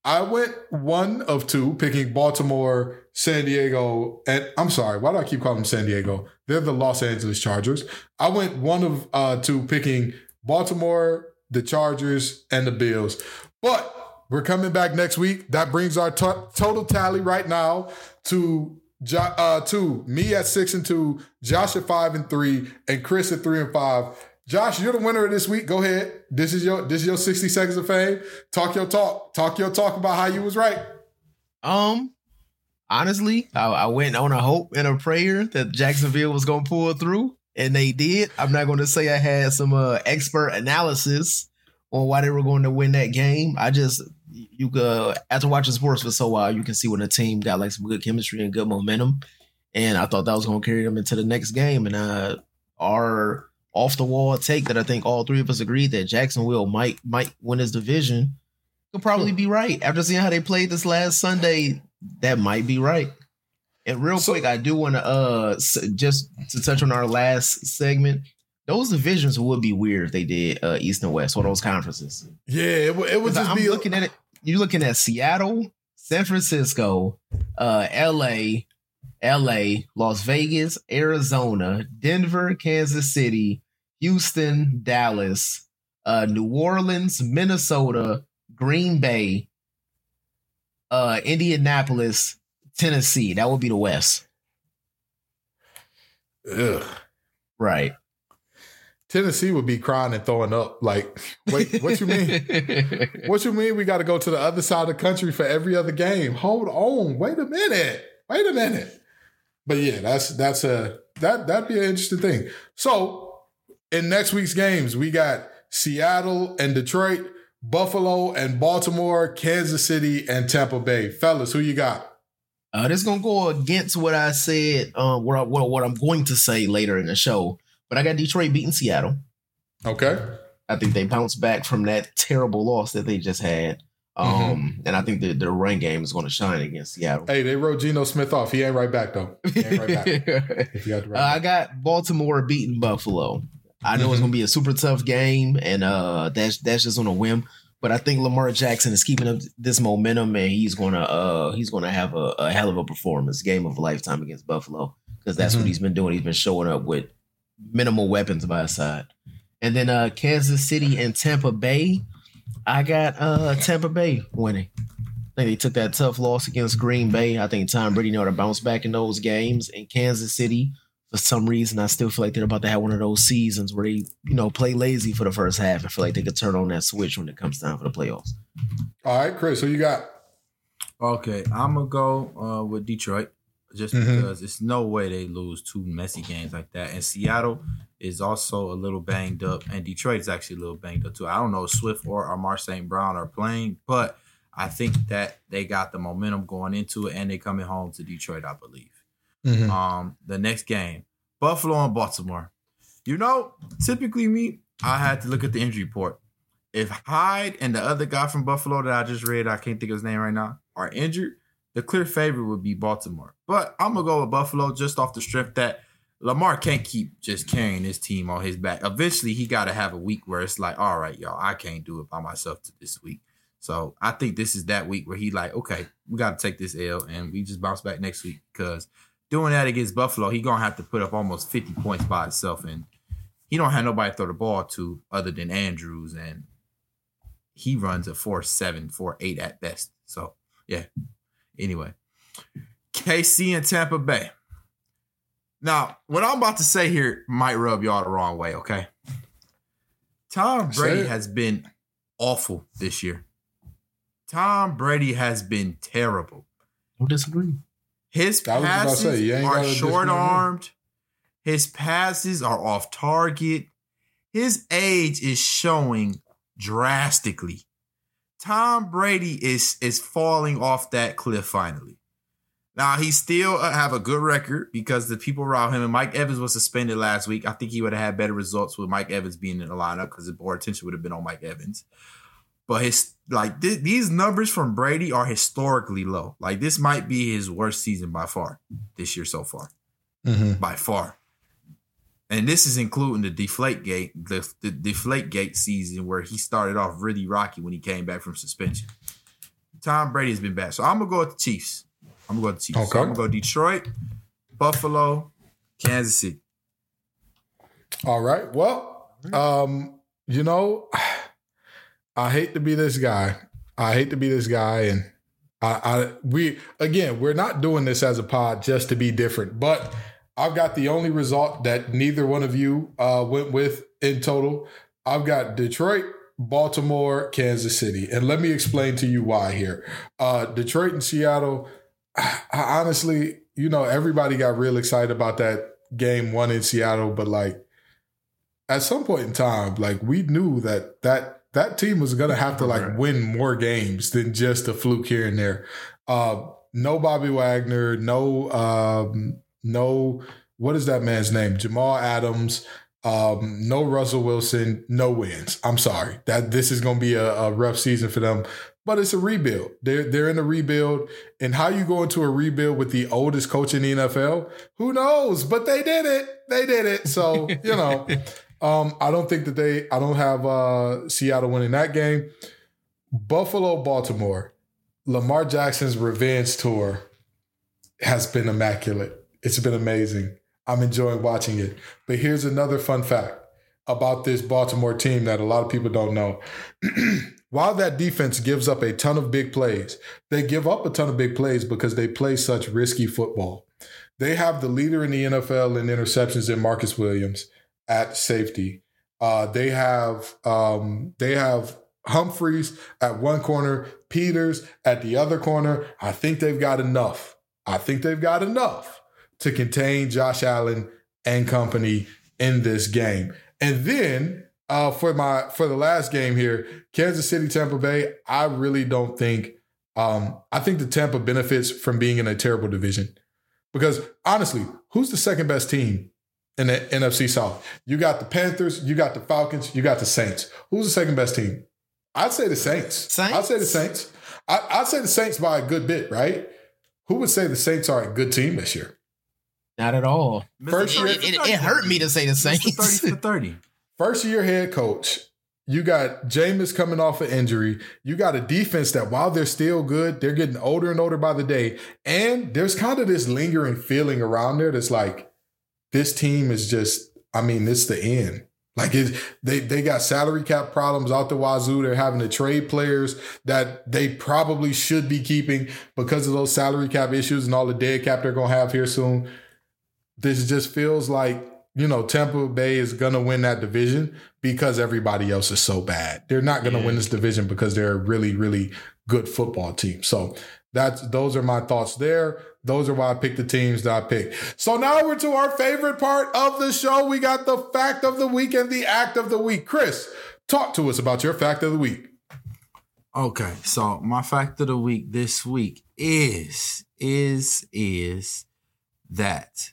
I went one of two, picking Baltimore, San Diego, and I'm sorry, why do I keep calling them San Diego? They're the Los Angeles Chargers. I went one of uh, two, picking Baltimore, the Chargers, and the Bills. But we're coming back next week. That brings our t- total tally right now to uh, to me at six and two, Josh at five and three, and Chris at three and five. Josh, you're the winner of this week. Go ahead. This is your this is your 60 seconds of fame. Talk your talk. Talk your talk about how you was right. Um, honestly, I, I went on a hope and a prayer that Jacksonville was to pull through, and they did. I'm not to say I had some uh, expert analysis on why they were going to win that game. I just you could after watching sports for so while, you can see when a team got like some good chemistry and good momentum, and I thought that was to carry them into the next game. And uh, our off the wall take that I think all three of us agreed that Jacksonville might might win his division could probably be right after seeing how they played this last Sunday. That might be right. And real So- quick, I do want to uh just to touch on our last segment. Those divisions would be weird if they did uh, East and West or those conferences. Yeah, it, would- it would just I'm be looking at it. You're looking at Seattle, San Francisco, uh, L.A., L.A., Las Vegas, Arizona, Denver, Kansas City, Houston, Dallas, uh, New Orleans, Minnesota, Green Bay, uh, Indianapolis, Tennessee. That would be the West, Ugh. right? Tennessee would be crying and throwing up. Like, wait, what you mean? What you mean we got to go to the other side of the country for every other game? Hold on. Wait a minute. Wait a minute. But yeah, that's that's a that that'd be an interesting thing. So in next week's games, we got Seattle and Detroit, Buffalo and Baltimore, Kansas City and Tampa Bay. Fellas, who you got? Uh, this is gonna go against what I said, um, what, I, what what I'm going to say later in the show. But I got Detroit beating Seattle. Okay. I think they bounced back from that terrible loss that they just had. Um, and I think the the run game is going to shine against Seattle. Hey, they wrote Geno Smith off. He ain't right back though. He ain't right back. Got right Uh, I got Baltimore beating Buffalo. I know it's Mhm. gonna be a super tough game, and uh, that's that's just on a whim. But I think Lamar Jackson is keeping up this momentum, and he's gonna uh he's gonna have a, a hell of a performance, game of a lifetime against Buffalo, because that's Mhm. what he's been doing. He's been showing up with minimal weapons by his side. And then uh Kansas City and Tampa Bay, I got uh Tampa Bay winning. I think they took that tough loss against Green Bay. I think Tom Brady know how to bounce back in those games. In Kansas City, for some reason, I still feel like they're about to have one of those seasons where they, you know, play lazy for the first half and feel like they could turn on that switch when it comes time for the playoffs. All right, Chris, who you got? Okay, I'm gonna go uh, with Detroit just Mhm. because it's no way they lose two messy games like that. And Seattle is also a little banged up, and Detroit is actually a little banged up too. I don't know if Swift or Amon-Ra St. Brown are playing, but I think that they got the momentum going into it, and they're coming home to Detroit, I believe. Um, the next game, Buffalo and Baltimore. You know, typically me, I had to look at the injury report. If Hyde and the other guy from Buffalo that I just read, I can't think of his name right now, are injured, the clear favorite would be Baltimore. But I'm gonna go with Buffalo just off the strength that Lamar can't keep just carrying his team on his back. Eventually, he got to have a week where it's like, all right, y'all, I can't do it by myself this week. So I think this is that week where he like, okay, we got to take this L and we just bounce back next week because doing that against Buffalo, he gonna have to put up almost 50 points by himself, and he don't have nobody to throw the ball to other than Andrews, and he runs a four seven, four eight at best. So yeah. Anyway, KC and Tampa Bay. Now, what I'm about to say here might rub y'all the wrong way, okay? Tom Brady has been awful this year. Tom Brady has been terrible. Don't disagree. His I was about to passes say, are gotta disagree with short armed. His passes are off target. His age is showing drastically. Tom Brady is is falling off that cliff finally. Now he still uh, have a good record because the people around him and Mike Evans was suspended last week. I think he would have had better results with Mike Evans being in the lineup because the more attention would have been on Mike Evans. But his like th- these numbers from Brady are historically low. Like this might be his worst season by far this year so far, Mhm. by far. And this is including the deflate gate, the, the deflate gate season where he started off really rocky when he came back from suspension. Tom Brady's been bad. So I'm gonna go with the Chiefs. I'm gonna go with the Chiefs. So I'm gonna go Detroit, Buffalo, Kansas City. All right. Well, um, you know, I hate to be this guy. I hate to be this guy, and I, I we again, we're not doing this as a pod just to be different, but I've got the only result that neither one of you uh, went with in total. I've got Detroit, Baltimore, Kansas City, and let me explain to you why here. Uh, Detroit and Seattle. I honestly, you know, everybody got real excited about that game one in Seattle, but like at some point in time, like we knew that that that team was gonna have to like win more games than just a fluke here and there. Uh, no Bobby Wagner, no um, no what is that man's name? Jamal Adams. Um, no Russell Wilson, no wins. I'm sorry that this is going to be a, a rough season for them, but it's a rebuild. They're they're in a rebuild, and how you go into a rebuild with the oldest coach in the NFL? Who knows? But they did it. They did it. So you know, um, I don't think that they. I don't have uh, Seattle winning that game. Buffalo, Baltimore, Lamar Jackson's revenge tour has been immaculate. It's been amazing. I'm enjoying watching it. But here's another fun fact about this Baltimore team that a lot of people don't know. While that defense gives up a ton of big plays, they give up a ton of big plays because they play such risky football. They have the leader in the NFL in interceptions in Marcus Williams at safety. Uh, they have um, they have Humphreys at one corner, Peters at the other corner. I think they've got enough. I think they've got enough to contain Josh Allen and company in this game. And then uh, for my for the last game here, Kansas City, Tampa Bay. I really don't think. Um, I think the Tampa benefits from being in a terrible division because honestly, who's the second best team in the NFC South? You got the Panthers, you got the Falcons, you got the Saints. Who's the second best team? I'd say the Saints. Saints? I'd say the Saints. I, I'd say the Saints by a good bit, right? Who would say the Saints are a good team this year? Not at all. First year- it, it, it hurt me to say the Mr. Saints. 30 for 30. First year head coach. You got Jameis coming off an injury. You got a defense that while they're still good, they're getting older and older by the day. And there's kind of this lingering feeling around there that's like, this team is just, I mean, this the end. Like it, they they got salary cap problems out the wazoo. They're having to trade players that they probably should be keeping because of those salary cap issues and all the dead cap they're gonna have here soon. This just feels like you know Tampa Bay is gonna win that division because everybody else is so bad. They're not gonna Yeah. win this division because they're a really really good football team. So that's those are my thoughts there. Those are why I picked the teams that I picked. So now we're to our favorite part of the show. We got the fact of the week and the act of the week. Chris, talk to us about your fact of the week. Okay, so my fact of the week this week is is is that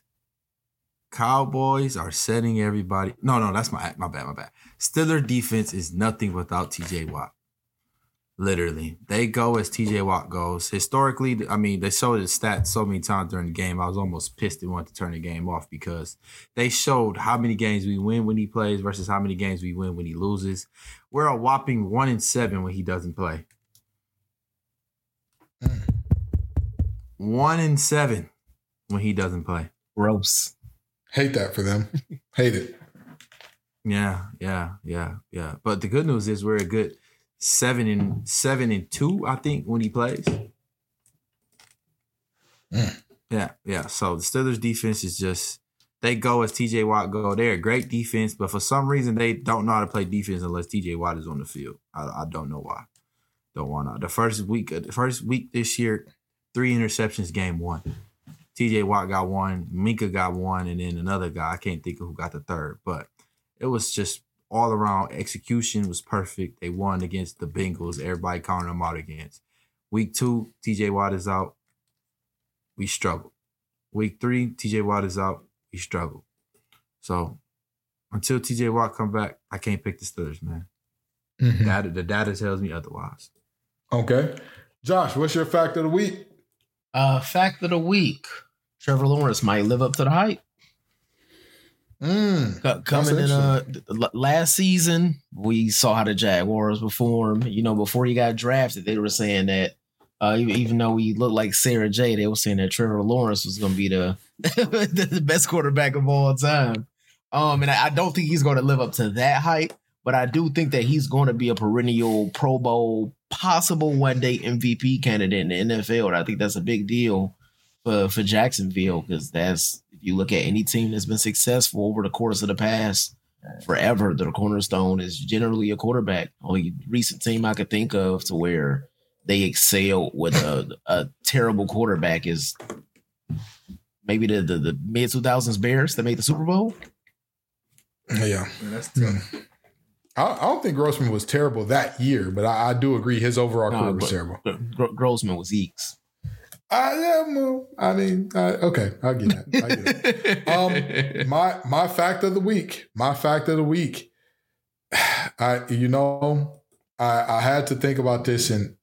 Cowboys are setting everybody. No, no, that's my my bad, my bad. Steelers defense is nothing without TJ Watt. Literally, they go as TJ Watt goes. Historically, I mean, they showed his stats so many times during the game. I was almost pissed and wanted to turn the game off because they showed how many games we win when he plays versus how many games we win when he loses. We're a whopping one in seven when he doesn't play. One in seven when he doesn't play. Gross. Hate that for them. Hate it. Yeah, yeah, yeah, yeah. But the good news is we're a good seven and seven and two, I think, when he plays. Mm. Yeah, yeah. So the Steelers defense is just they go as TJ Watt go. They're a great defense, but for some reason they don't know how to play defense unless TJ Watt is on the field. I, I don't know why. Don't want to. The first week, the first week this year, three interceptions, game one. TJ Watt got one, Minkah got one, and then another guy. I can't think of who got the third, but it was just all around execution was perfect. They won against the Bengals. Everybody counting them out against. Week two, TJ Watt is out. we struggled. Week three, TJ Watt is out, we struggled. So until TJ Watt come back, I can't pick the Steelers, man. Mhm. Data, the data tells me otherwise. Okay. Josh, what's your fact of the week? Uh, fact of the week: Trevor Lawrence might live up to the hype. Mm. Coming in uh last season, we saw how the Jaguars perform. You know, before he got drafted, they were saying that uh, even, though he looked like Sarah J, they were saying that Trevor Lawrence was going to be the the best quarterback of all time. Um, and I, I don't think he's going to live up to that hype, but I do think that he's going to be a perennial Pro Bowl, possible one day MVP candidate in the NFL. And I think that's a big deal for for Jacksonville because that's you look at any team that's been successful over the course of the past forever, the cornerstone is generally a quarterback. Only recent team I could think of to where they excel with a, a terrible quarterback is maybe the the, the mid two thousands Bears that made the Super Bowl. Yeah. that's Mm. I, I don't think Grossman was terrible that year, but I, I do agree his overall No, career was but- terrible. Gro- Grossman was Eeks. I yeah, well, I mean, I, okay, I get that. I get it. Um, my my fact of the week. My fact of the week. I you know, I I had to think about this, and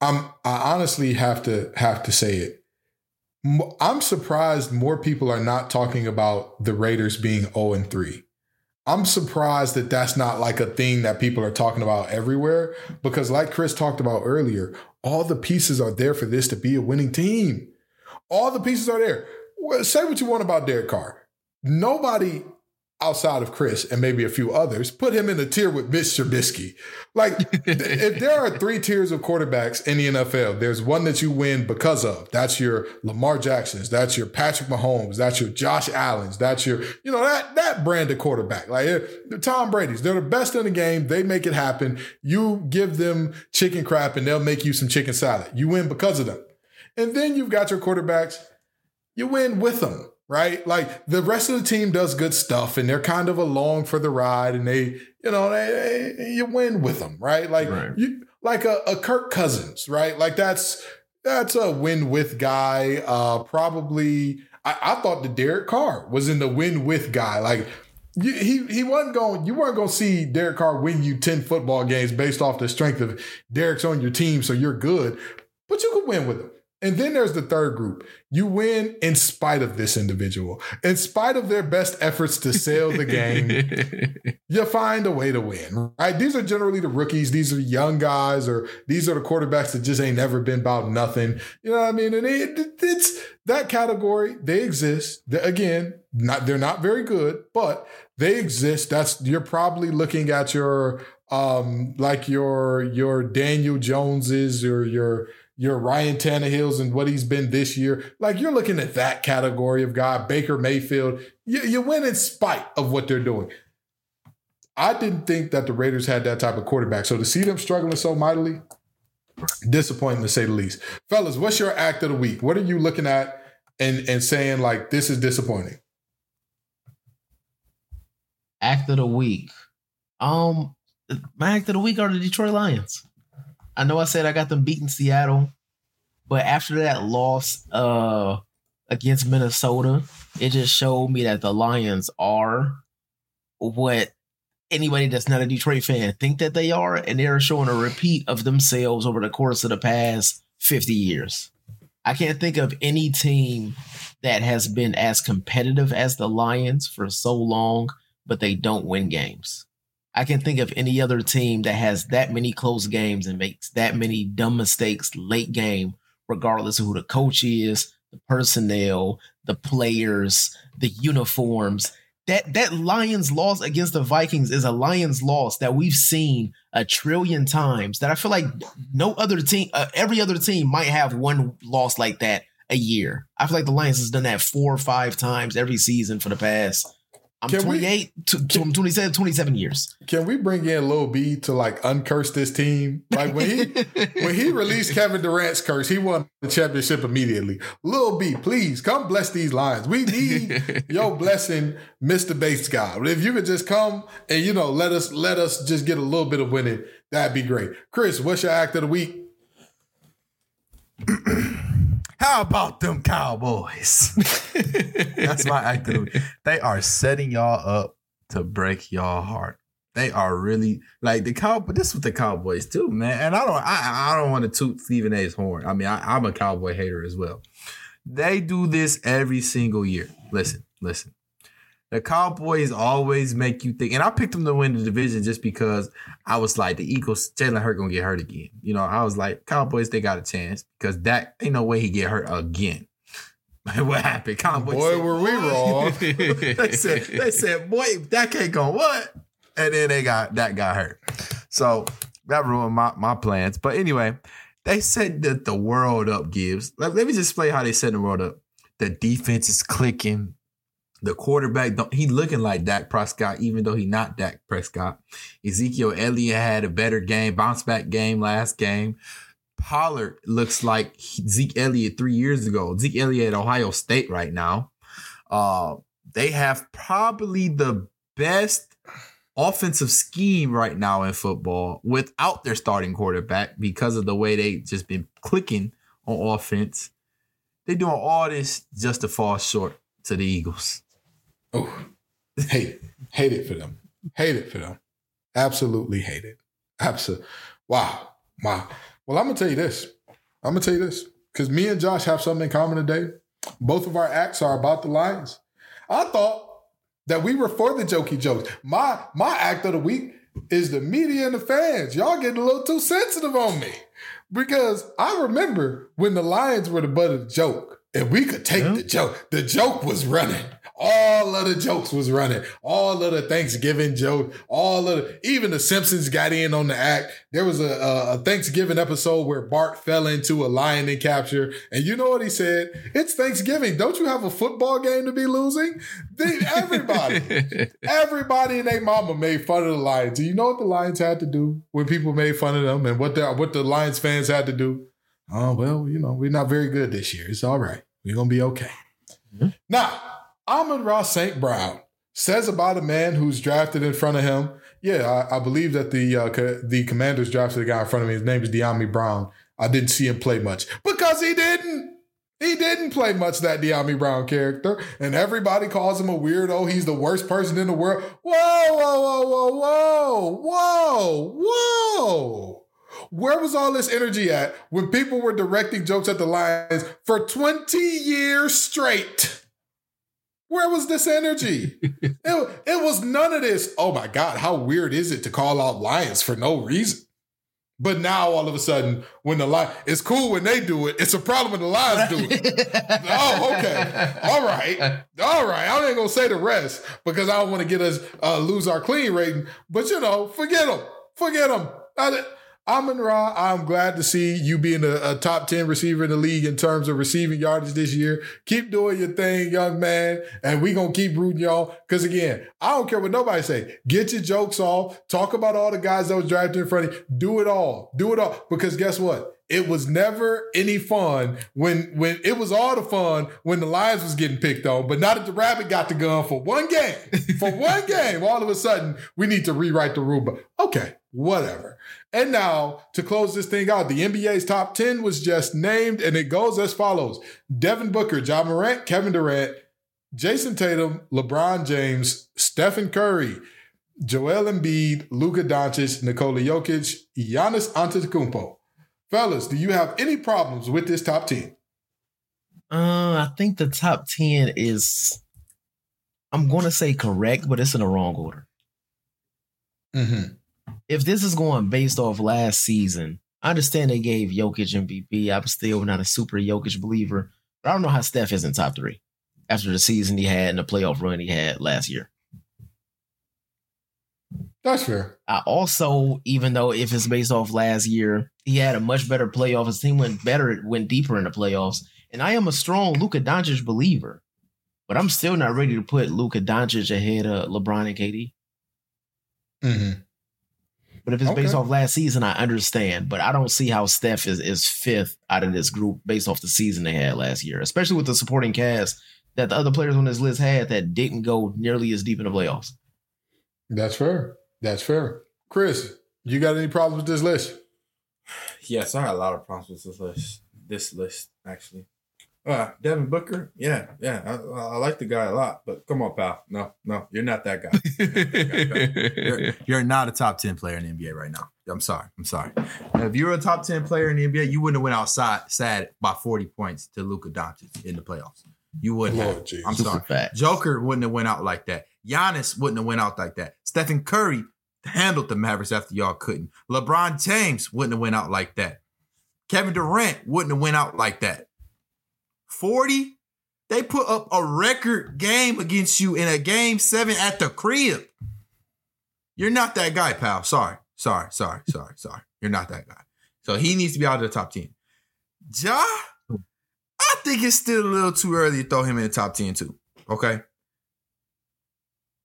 I'm I honestly have to have to say it. I'm surprised more people are not talking about the Raiders being 0 and 3. I'm surprised that that's not like a thing that people are talking about everywhere because, like Chris talked about earlier, all the pieces are there for this to be a winning team. All the pieces are there. Say what you want about Derek Carr. Nobody outside of Chris and maybe a few others put him in a tier with Mitch Trubisky. Like, if there are three tiers of quarterbacks in the NFL, there's one that you win because of. That's your Lamar Jacksons. That's your Patrick Mahomes. That's your Josh Allen's. That's your, you know, that that brand of quarterback. Like eh, the Tom Brady's. They're the best in the game. They make it happen. You give them chicken crap and they'll make you some chicken salad. You win because of them. And then you've got your quarterbacks. You win with them right? Like the rest of the team does good stuff and they're kind of along for the ride and they, you know, they, they- you win with them, right? Like Right. you like a, a Kirk Cousins, right? Like that's that's a win with guy. Uh probably I, I thought the Derek Carr was in the win with guy. Like you, he he wasn't going. You weren't going to see Derek Carr win you ten football games based off the strength of Derek's on your team, so you're good. But you could win with him. And then there's the third group. You win in spite of this individual, in spite of their best efforts to sell the game. you find a way to win, right? These are generally the rookies. These are young guys, or these are the quarterbacks that just ain't never been about nothing. You know what I mean? And it, it's that category. They exist. They- again, not they're not very good, but they exist. That's you're probably looking at your um like your your Daniel Joneses or your your Ryan Tannehills and what he's been this year. Like you're looking at that category of guy, Baker Mayfield. You, you win in spite of what they're doing. I didn't think that the Raiders had that type of quarterback. So to see them struggling so mightily, disappointing to say the least. Fellas, what's your act of the week? What are you looking at and and saying like this is disappointing? act of the week. Um, my act of the week are the Detroit Lions. I know I said I got them beating Seattle, but after that loss uh against Minnesota, it just showed me that the Lions are what anybody that's not a Detroit fan think that they are, and they're showing a repeat of themselves over the course of the past 50 years. I can't think of any team that has been as competitive as the Lions for so long but they don't win games. I can think of any other team that has that many close games and makes that many dumb mistakes late game, regardless of who the coach is, the personnel, the players, the uniforms. That that Lions loss against the Vikings is a Lions loss that we've seen a trillion times. That I feel like no other team, uh, every other team might have one loss like that a year. I feel like the Lions has done that four or five times every season for the past I'm Can we- 28, to, to, 27, 27 years. Can we bring in Lil B to like uncurse this team? Like when he when he released Kevin Durant's curse, he won the championship immediately. Lil B, please come bless these lines. We need your blessing, Mr. Bates guy. If you could just come and you know let us let us just get a little bit of winning, that'd be great. Chris, what's your act of the week? How about them Cowboys? That's my act of. They are setting y'all up to break y'all heart. They are really like the cow. But This is what the Cowboys do, man. And I don't, I, I don't want to toot Stephen A's horn. I mean, I, I'm a Cowboy hater as well. They do this every single year. Listen, listen. The Cowboys always make you think, and I picked them to win the division just because I was like, the Eagles, Jalen Hurt gonna get hurt again. You know, I was like, Cowboys, they got a chance because that ain't no way he get hurt again. what happened? Cowboys Boy, said, were we wrong. they said, they said, boy, that can't go. What? And then they got that got hurt. So that ruined my, my plans. But anyway, they said that the world up gives. Let, let me just play how they set the world up. The defense is clicking. The quarterback, don't, he looking like Dak Prescott, even though he not Dak Prescott. Ezekiel Elliott had a better game, bounce back game last game. Pollard looks like Zeke Elliott three years ago. Zeke Elliott at Ohio State right now. Uh, they have probably the best offensive scheme right now in football without their starting quarterback because of the way they just been clicking on offense. They doing all this just to fall short to the Eagles. Oh, hate it. Hate it for them. Hate it for them. Absolutely hate it. Absolutely. Wow. Wow. Well, I'm gonna tell you this. I'm gonna tell you this. Because me and Josh have something in common today. Both of our acts are about the Lions. I thought that we were for the jokey jokes. My my act of the week is the media and the fans. Y'all getting a little too sensitive on me. Because I remember when the Lions were the butt of the joke, and we could take Yeah. the joke. The joke was running. All of the jokes was running. All of the Thanksgiving joke. All of the, even the Simpsons got in on the act. There was a, a, Thanksgiving episode where Bart fell into a lion in capture, and you know what he said? It's Thanksgiving. Don't you have a football game to be losing? They, everybody, everybody and their mama made fun of the Lions. Do you know what the Lions had to do when people made fun of them, and what the what the Lions fans had to do? Oh well, you know we're not very good this year. It's all right. We're gonna be okay. Mm-hmm. Now, Amon-Ra St. Brown says about a man who's drafted in front of him. Yeah, I, I believe that the uh, co- the Commanders drafted a guy in front of me. His name is Dyami Brown. I didn't see him play much because he didn't. He didn't play much that Dyami Brown character, and everybody calls him a weirdo. He's the worst person in the world. Whoa, whoa, whoa, whoa, whoa, whoa, whoa. Where was all this energy at when people were directing jokes at the Lions for 20 years straight? Where was this energy? it, it was none of this. Oh my God, how weird is it to call out Lions for no reason? But now all of a sudden, when the Lions, it's cool when they do it. It's a problem when the Lions do it. oh, okay. All right. All right. I ain't gonna say the rest because I don't want to get us uh, lose our clean rating. But you know, forget them. Forget them. Amon Ra, I'm glad to see you being a, a top 10 receiver in the league in terms of receiving yardage this year. Keep doing your thing, young man. And we gonna keep rooting y'all. Cause again, I don't care what nobody say. Get your jokes off. Talk about all the guys that was drafted in front of you. Do it all. Do it all. Because guess what? It was never any fun when when it was all the fun when the Lions was getting picked on, but now that the Rabbit got the gun for one game, for one game, all of a sudden we need to rewrite the rule book. Okay, whatever. And now to close this thing out, the NBA's top 10 was just named, and it goes as follows: Devin Booker, Ja Morant, Kevin Durant, Jayson Tatum, LeBron James, Stephen Curry, Joel Embiid, Luka Doncic, Nikola Jokic, Giannis Antetokounmpo. Fellas, do you have any problems with this top 10? Uh, I think the top 10 is, I'm going to say correct, but it's in the wrong order. Mm-hmm. If this is going based off last season, I understand they gave Jokic MVP. I'm still not a super Jokic believer, but I don't know how Steph is in top three after the season he had and the playoff run he had last year. That's fair. I also, even though if it's based off last year, he had a much better playoff. His team went better, went deeper in the playoffs. And I am a strong Luka Doncic believer, but I'm still not ready to put Luka Doncic ahead of LeBron and KD. Mm-hmm. But if it's based off last season, I understand. But I don't see how Steph is, is fifth out of this group based off the season they had last year, especially with the supporting cast that the other players on this list had that didn't go nearly as deep in the playoffs. That's fair. That's fair. Chris, you got any problems with this list? Yes, I had a lot of problems with this list. This list, actually. Uh, Devin Booker, yeah, yeah, I, I like the guy a lot, but come on, pal, no, no, you're not that guy. you're, you're not a top ten player in the NBA right now. I'm sorry, I'm sorry. If you were a top ten player in the NBA, you wouldn't have went outside sad by 40 points to Luka Doncic in the playoffs. You wouldn't. Lord have. Jesus. I'm sorry. Joker wouldn't have went out like that. Giannis wouldn't have went out like that. Stephen Curry handled the Mavericks after y'all couldn't. LeBron James wouldn't have went out like that. Kevin Durant wouldn't have went out like that. 40, they put up a record game against you in a game seven at the crib. You're not that guy, pal. Sorry, sorry, sorry, sorry, sorry. You're not that guy. So he needs to be out of the top 10. Ja, I think it's still a little too early to throw him in the top 10 too. Okay.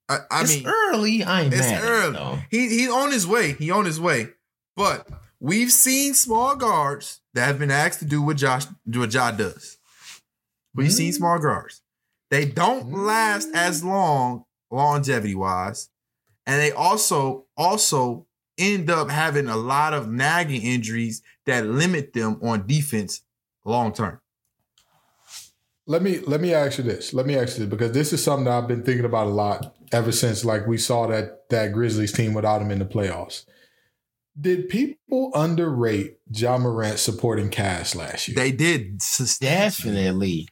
I, I it's mean, early. I ain't it's mad. early. Though. he he's on his way. He on his way. But we've seen small guards that have been asked to do what Josh do what Ja does. We've seen mm-hmm. small guards. They don't mm-hmm. last as long longevity wise, and they also also end up having a lot of nagging injuries that limit them on defense long term. Let me let me ask you this. Let me ask you this because this is something that I've been thinking about a lot ever since like we saw that that Grizzlies team without him in the playoffs. Did people underrate Ja Morant supporting Cash last year? They did Definitely.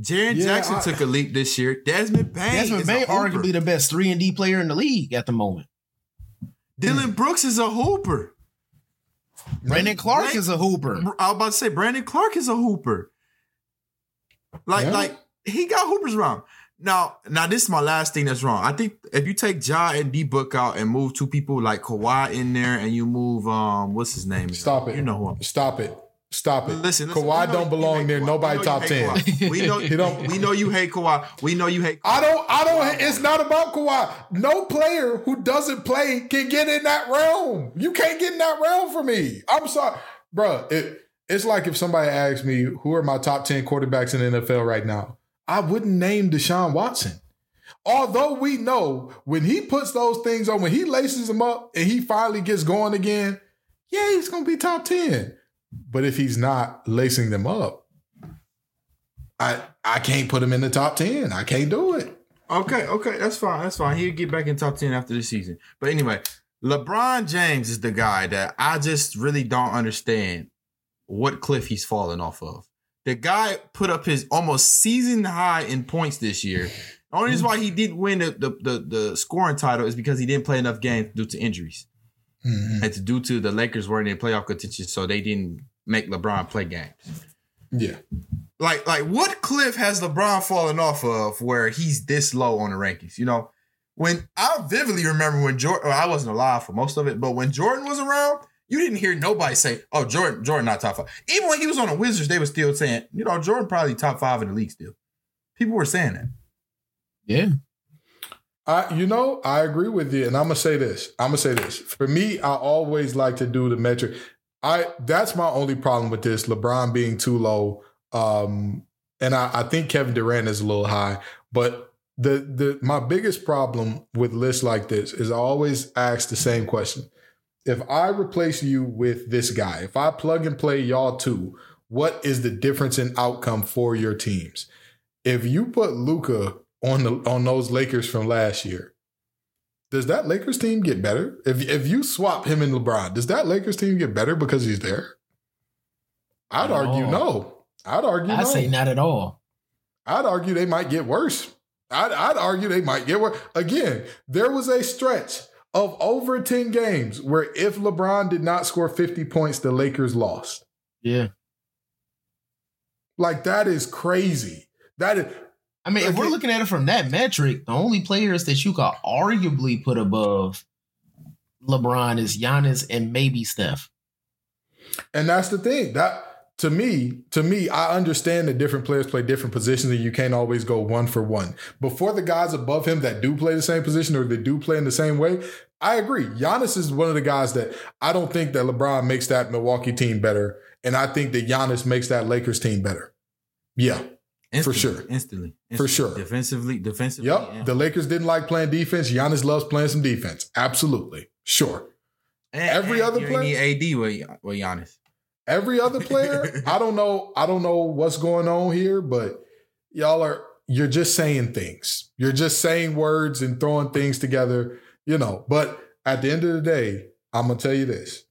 Jaren Yeah, Jackson I- took a leap this year. Desmond Bane, Desmond is Bane, hooper. arguably the best three and D player in the league at the moment. Dillon Brooks is a hooper. Brandon Clarke Right. is a hooper. I was about to say Brandon Clarke is a hooper. Like, Yeah. like he got hoopers wrong. Now, now this is my last thing that's wrong. I think if you take Ja and D Book out and move two people like Kawhi in there, and you move um, what's his name? Stop it. You know who I'm. Stop it. Stop it. Listen, listen Kawhi don't belong there. Kawhi. Nobody you top ten. Kawhi. We know He don't- We know you hate Kawhi. We know you hate. I don't. I don't. It's not about Kawhi. No player who doesn't play can get in that realm. You can't get in that realm for me. I'm sorry, bro. It, it's like if somebody asked me who are my top ten quarterbacks in the NFL right now, I wouldn't name Deshaun Watson. Although we know when he puts those things on, when he laces them up and he finally gets going again, yeah, he's gonna be top ten. But if he's not lacing them up, I I can't put him in the top ten. I can't do it. Okay, okay, that's fine. That's fine. He'll get back in top 10 after the season. But anyway, LeBron James is the guy that I just really don't understand what cliff he's falling off of. The guy put up his almost season high in points this year. The only reason why he didn't win the, the, the, the scoring title is because he didn't play enough games due to injuries. Mhm. And to due to the Lakers weren't in playoff contention, so they didn't make LeBron play games. Yeah. Like, like what cliff has LeBron fallen off of where he's this low on the rankings? You know, when I vividly remember when Jordan, I wasn't alive for most of it, but when Jordan was around, you didn't hear nobody say, "Oh, Jordan, Jordan not top five. Even when he was on the Wizards, they were still saying, "You know, Jordan probably top five in the league still." People were saying that. Yeah. I you know, I agree with you. And I'm gonna say this. I'm gonna say this. For me, I always like to do the metric. I that's my only problem with this, LeBron being too low. Um, and I, I think Kevin Durant is a little high, but the the my biggest problem with lists like this is I always ask the same question. If I replace you with this guy, if I plug and play y'all two, what is the difference in outcome for your teams? If you put Luka on the on those Lakers from last year, does that Lakers team get better? If if you swap him and LeBron, does that Lakers team get better because he's there? I'd Not argue no. I'd argue I no. say not at all. I'd argue they might get worse. I'd, I'd argue they might get worse. Again, there was a stretch of over 10 games where if LeBron did not score 50 points, the Lakers lost. Yeah. Like that is crazy. That is I mean, if we're Okay. looking at it from that metric, the only players that you could arguably put above LeBron is Giannis and maybe Steph. And that's the thing. That to me, to me, I understand that different players play different positions and you can't always go one for one. But for the guys above him that do play the same position or that do play in the same way, I agree. Giannis is one of the guys that I don't think that LeBron makes that Milwaukee team better. And I think that Giannis makes that Lakers team better. Yeah. Instantly, sure. instantly, For sure. defensively, defensively. Yep. and- The Lakers didn't like playing defense. Giannis loves playing some defense. Absolutely. Sure. and- every and other player- AD with with Giannis. Every other player, I don't know. I don't know what's going on here, but y'all are you're just saying things. You're just saying words and throwing things together, you know. But at the end of the day, I'm gonna tell you this.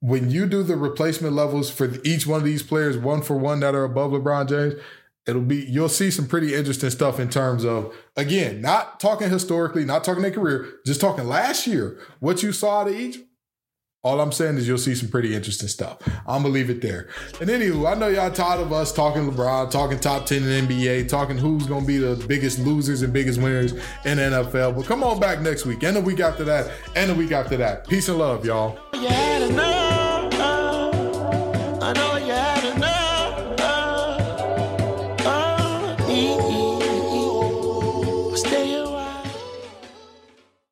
When you do the replacement levels for each one of these players, one for one that are above LeBron James, it'll be you'll see some pretty interesting stuff in terms of again, not talking historically, not talking their career, just talking last year. What you saw of each, all I'm saying is you'll see some pretty interesting stuff. I'm gonna leave it there. And anywho, I know y'all tired of us talking LeBron, talking top 10 in NBA, talking who's gonna be the biggest losers and biggest winners in NFL. But come on back next week, and the week after that, and the week after that. Peace and love, y'all.